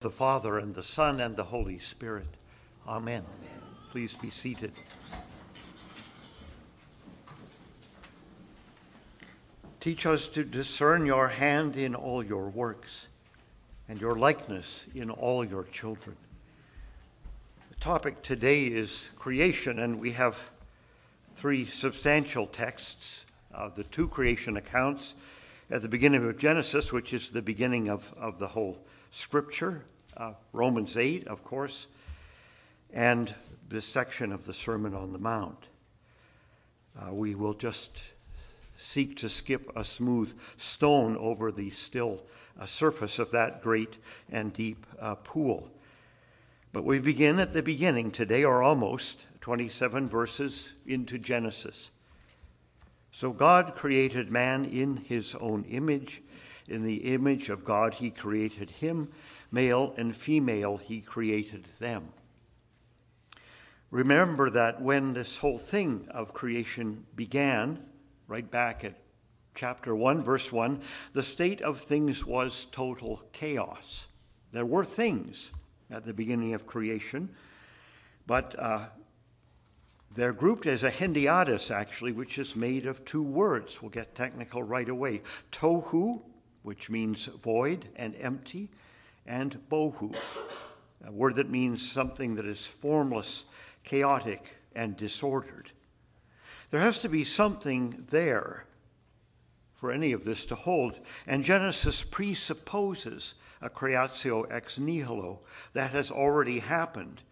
the Father and the Son and the Holy Spirit. Amen. Amen. Please be seated. Teach us to discern your hand in all your works and your likeness in all your children. The topic today is creation, and we have three substantial texts uh, the two creation accounts at the beginning of Genesis, which is the beginning of, of the whole scripture, uh, Romans 8, of course, and this section of the Sermon on the Mount. Uh, we will just seek to skip a smooth stone over the still uh, surface of that great and deep uh, pool. But we begin at the beginning today, or almost 27 verses into Genesis. So God created man in his own image. In the image of God, he created him. Male and female, he created them. Remember that when this whole thing of creation began, right back at chapter 1, verse 1, the state of things was total chaos. There were things at the beginning of creation, but uh, they're grouped as a hendiadys, actually, which is made of two words. We'll get technical right away. Tohu, which means void and empty, and bohu, a word that means something that is formless, chaotic, and disordered. There has to be something there for any of this to hold, and Genesis presupposes a creatio ex nihilo that has already happened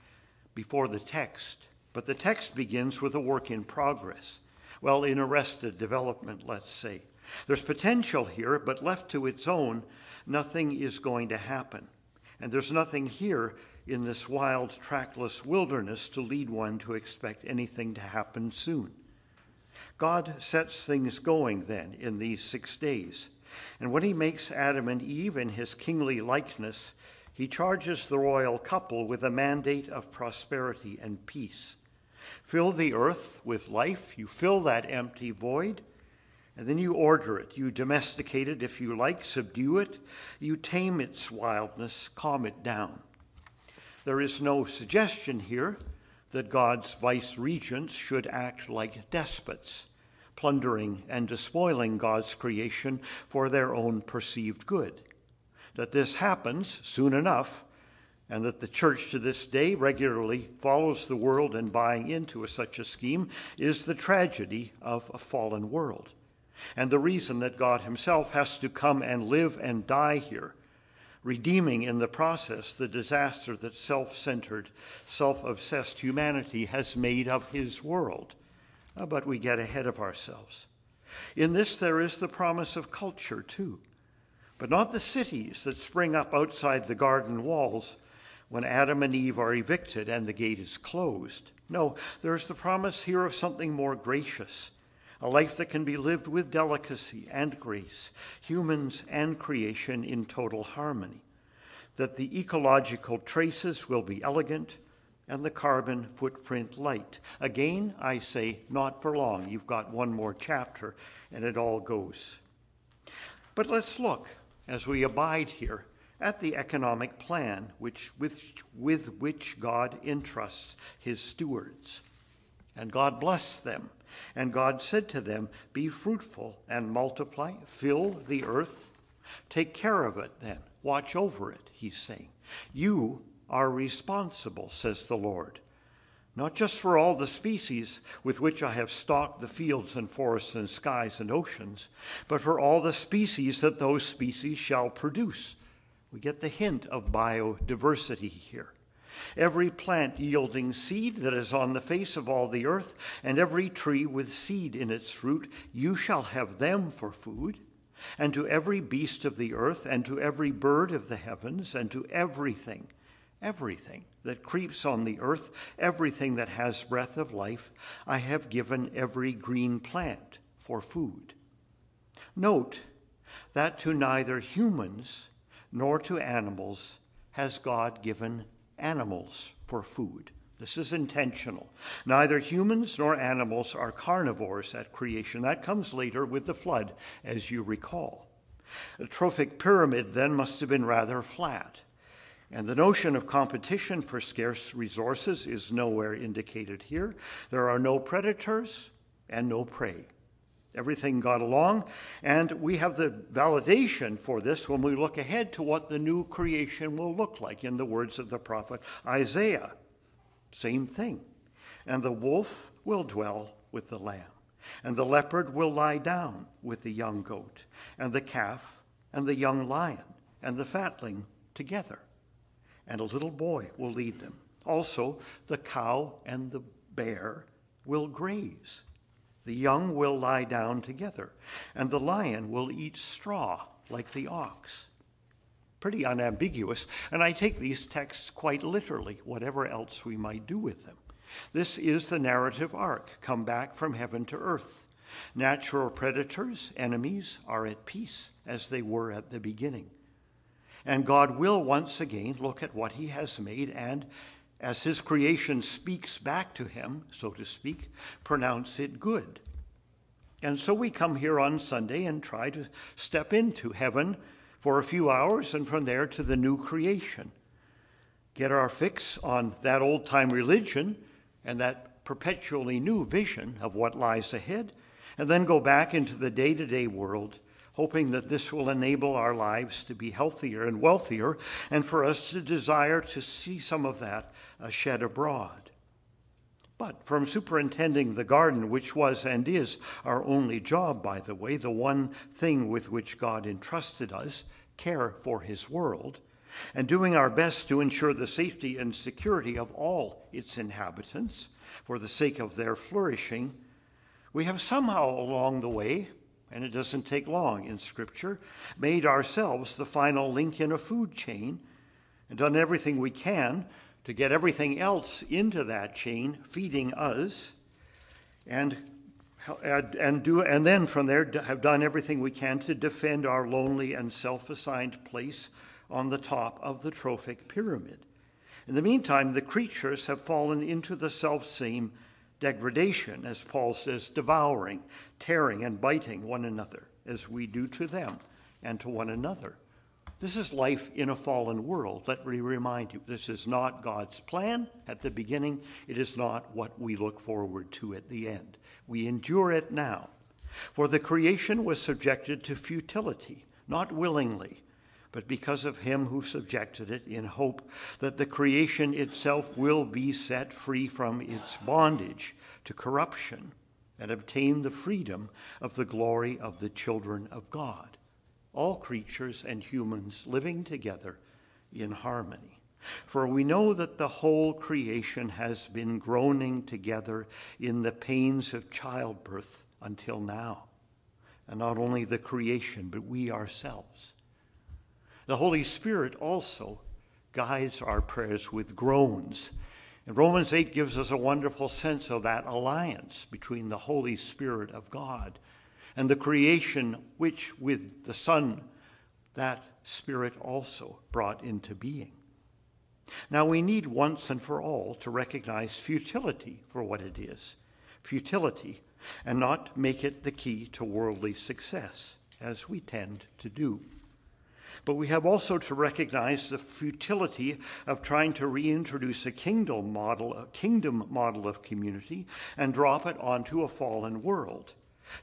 before the text but the text begins with a work in progress. Well, in arrested development, let's say. There's potential here, but left to its own, nothing is going to happen. And there's nothing here in this wild, trackless wilderness to lead one to expect anything to happen soon. God sets things going then in these six days. And when he makes Adam and Eve in his kingly likeness, he charges the royal couple with a mandate of prosperity and peace. Fill the earth with life, you fill that empty void, and then you order it. You domesticate it if you like, subdue it, you tame its wildness, calm it down. There is no suggestion here that God's vice regents should act like despots, plundering and despoiling God's creation for their own perceived good. That this happens soon enough and that the church to this day regularly follows the world and buying into a, such a scheme is the tragedy of a fallen world. And the reason that God Himself has to come and live and die here, redeeming in the process the disaster that self centered, self obsessed humanity has made of His world. Uh, but we get ahead of ourselves. In this, there is the promise of culture, too, but not the cities that spring up outside the garden walls when Adam and Eve are evicted and the gate is closed. No, there's the promise here of something more gracious, a life that can be lived with delicacy and grace, humans and creation in total harmony, that the ecological traces will be elegant and the carbon footprint light. Again, I say, not for long. You've got one more chapter and it all goes. But let's look as we abide here at the economic plan which, with, with which God entrusts his stewards. And God blessed them. And God said to them, Be fruitful and multiply, fill the earth. Take care of it then. Watch over it, he's saying. You are responsible, says the Lord, not just for all the species with which I have stocked the fields and forests and skies and oceans, but for all the species that those species shall produce we get the hint of biodiversity here. Every plant yielding seed that is on the face of all the earth, and every tree with seed in its fruit, you shall have them for food. And to every beast of the earth, and to every bird of the heavens, and to everything, everything that creeps on the earth, everything that has breath of life, I have given every green plant for food. Note that to neither humans nor to animals has God given animals for food. This is intentional. Neither humans nor animals are carnivores at creation. That comes later with the flood, as you recall. The trophic pyramid then must have been rather flat. And the notion of competition for scarce resources is nowhere indicated here. There are no predators and no prey. Everything got along, and we have the validation for this when we look ahead to what the new creation will look like in the words of the prophet Isaiah. Same thing. And the wolf will dwell with the lamb, and the leopard will lie down with the young goat, and the calf and the young lion and the fatling together, and a little boy will lead them. Also, the cow and the bear will graze the young will lie down together, and the lion will eat straw like the ox. Pretty unambiguous, and I take these texts quite literally, whatever else we might do with them. This is the narrative arc come back from heaven to earth. Natural predators, enemies, are at peace as they were at the beginning. And God will once again look at what he has made and as his creation speaks back to him, so to speak, pronounce it good. And so we come here on Sunday and try to step into heaven for a few hours and from there to the new creation. Get our fix on that old time religion and that perpetually new vision of what lies ahead, and then go back into the day to day world hoping that this will enable our lives to be healthier and wealthier, and for us to desire to see some of that uh, shed abroad. But from superintending the garden, which was and is our only job, by the way, the one thing with which God entrusted us, care for his world, and doing our best to ensure the safety and security of all its inhabitants for the sake of their flourishing, we have somehow along the way and it doesn't take long in Scripture, made ourselves the final link in a food chain and done everything we can to get everything else into that chain, feeding us, and and do and then from there have done everything we can to defend our lonely and self-assigned place on the top of the trophic pyramid. In the meantime, the creatures have fallen into the self-same degradation, as Paul says, devouring, tearing, and biting one another, as we do to them and to one another. This is life in a fallen world. Let me remind you this is not God's plan at the beginning, it is not what we look forward to at the end. We endure it now. For the creation was subjected to futility, not willingly, but because of him who subjected it, in hope that the creation itself will be set free from its bondage to corruption and obtain the freedom of the glory of the children of God. All creatures and humans living together in harmony. For we know that the whole creation has been groaning together in the pains of childbirth until now. And not only the creation, but we ourselves. The Holy Spirit also guides our prayers with groans. And Romans 8 gives us a wonderful sense of that alliance between the Holy Spirit of God and the creation which, with the Son, that Spirit also brought into being. Now, we need once and for all to recognize futility for what it is futility, and not make it the key to worldly success, as we tend to do. But we have also to recognize the futility of trying to reintroduce a kingdom model, a kingdom model of community and drop it onto a fallen world.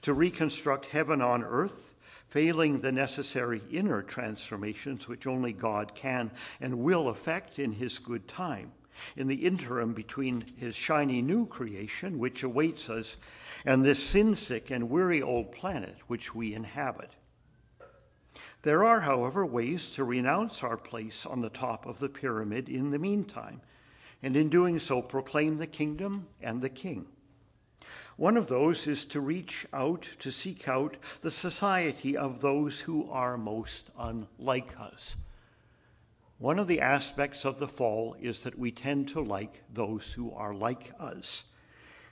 To reconstruct heaven on earth, failing the necessary inner transformations which only God can and will effect in his good time. In the interim between his shiny new creation, which awaits us, and this sin sick and weary old planet which we inhabit. There are, however, ways to renounce our place on the top of the pyramid in the meantime, and in doing so proclaim the kingdom and the king. One of those is to reach out, to seek out the society of those who are most unlike us. One of the aspects of the fall is that we tend to like those who are like us.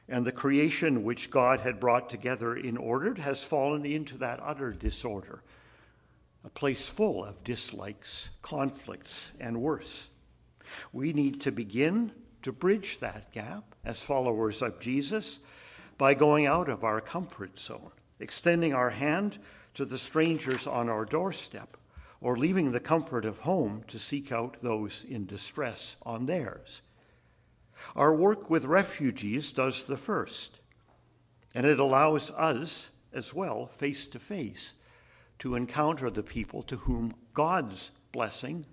And the creation which God had brought together in order has fallen into that utter disorder a place full of dislikes, conflicts, and worse. We need to begin to bridge that gap as followers of Jesus by going out of our comfort zone, extending our hand to the strangers on our doorstep, or leaving the comfort of home to seek out those in distress on theirs. Our work with refugees does the first, and it allows us as well, face to face, to encounter the people to whom God's blessing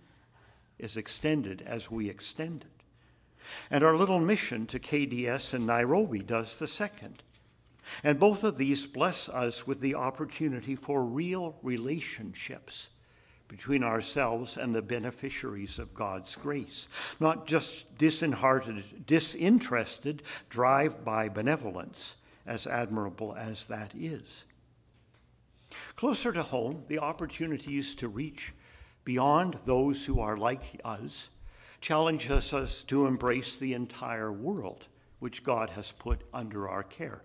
is extended as we extend it. And our little mission to KDS in Nairobi does the second. And both of these bless us with the opportunity for real relationships between ourselves and the beneficiaries of God's grace, not just disinhearted, disinterested drive by benevolence, as admirable as that is. Closer to home, the opportunities to reach beyond those who are like us challenges us to embrace the entire world which God has put under our care.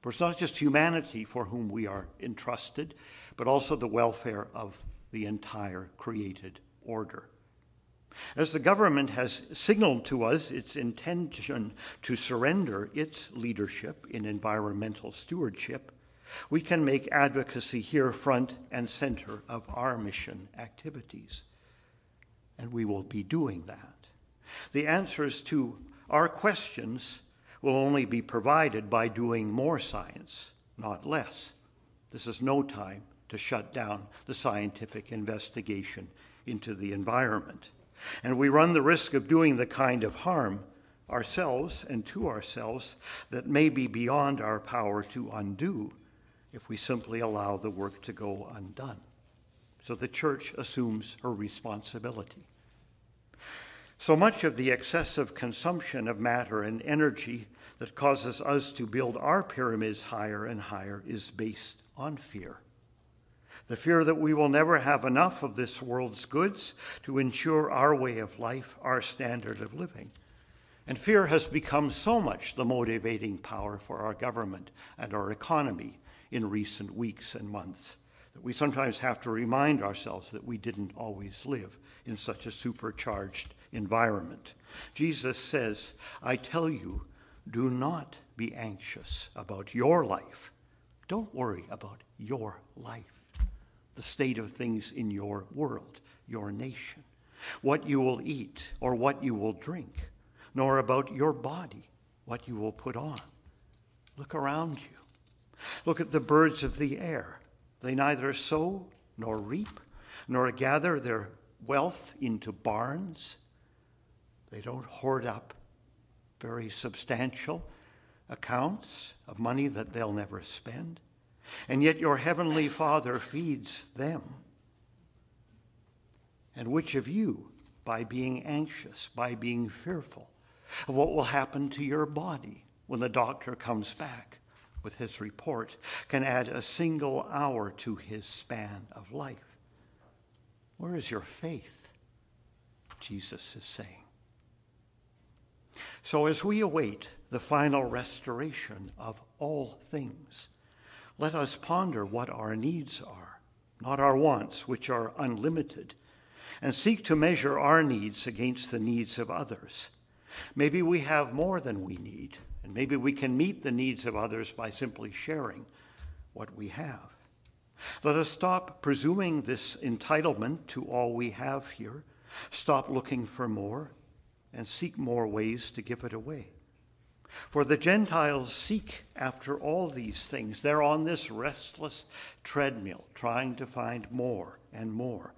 For it's not just humanity for whom we are entrusted, but also the welfare of the entire created order. As the government has signaled to us its intention to surrender its leadership in environmental stewardship, we can make advocacy here front and center of our mission activities. And we will be doing that. The answers to our questions will only be provided by doing more science, not less. This is no time to shut down the scientific investigation into the environment. And we run the risk of doing the kind of harm ourselves and to ourselves that may be beyond our power to undo if we simply allow the work to go undone. So the church assumes her responsibility. So much of the excessive consumption of matter and energy that causes us to build our pyramids higher and higher is based on fear the fear that we will never have enough of this world's goods to ensure our way of life, our standard of living. And fear has become so much the motivating power for our government and our economy in recent weeks and months that we sometimes have to remind ourselves that we didn't always live in such a supercharged environment. Jesus says, I tell you, do not be anxious about your life. Don't worry about your life the state of things in your world, your nation, what you will eat or what you will drink, nor about your body, what you will put on. Look around you. Look at the birds of the air. They neither sow nor reap, nor gather their wealth into barns. They don't hoard up very substantial accounts of money that they'll never spend and yet your heavenly Father feeds them. And which of you, by being anxious, by being fearful of what will happen to your body when the doctor comes back with his report, can add a single hour to his span of life? Where is your faith? Jesus is saying. So, as we await the final restoration of all things, let us ponder what our needs are, not our wants, which are unlimited, and seek to measure our needs against the needs of others. Maybe we have more than we need, and maybe we can meet the needs of others by simply sharing what we have. Let us stop presuming this entitlement to all we have here, stop looking for more, and seek more ways to give it away. For the Gentiles seek after all these things. They're on this restless treadmill, trying to find more and more.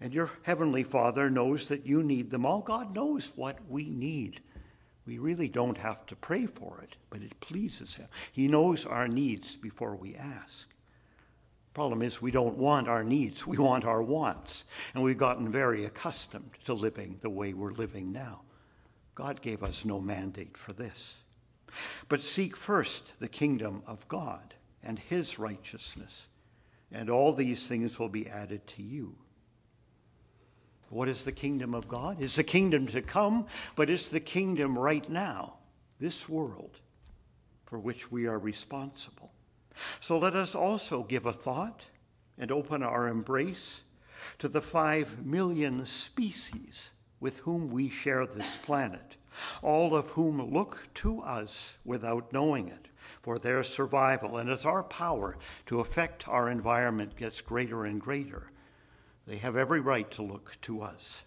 And your Heavenly Father knows that you need them all. God knows what we need. We really don't have to pray for it, but it pleases Him. He knows our needs before we ask. Problem is, we don't want our needs, we want our wants. And we've gotten very accustomed to living the way we're living now. God gave us no mandate for this. But seek first the kingdom of God and his righteousness, and all these things will be added to you. What is the kingdom of God? It's the kingdom to come, but it's the kingdom right now, this world, for which we are responsible. So let us also give a thought and open our embrace to the five million species with whom we share this planet, all of whom look to us without knowing it for their survival. And as our power to affect our environment gets greater and greater, they have every right to look to us.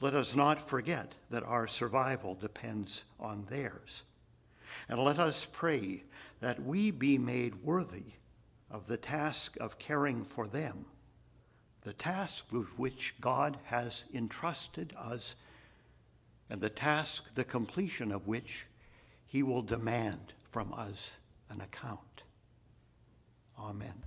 Let us not forget that our survival depends on theirs. And let us pray that we be made worthy of the task of caring for them, the task with which God has entrusted us, and the task, the completion of which he will demand from us an account. Amen.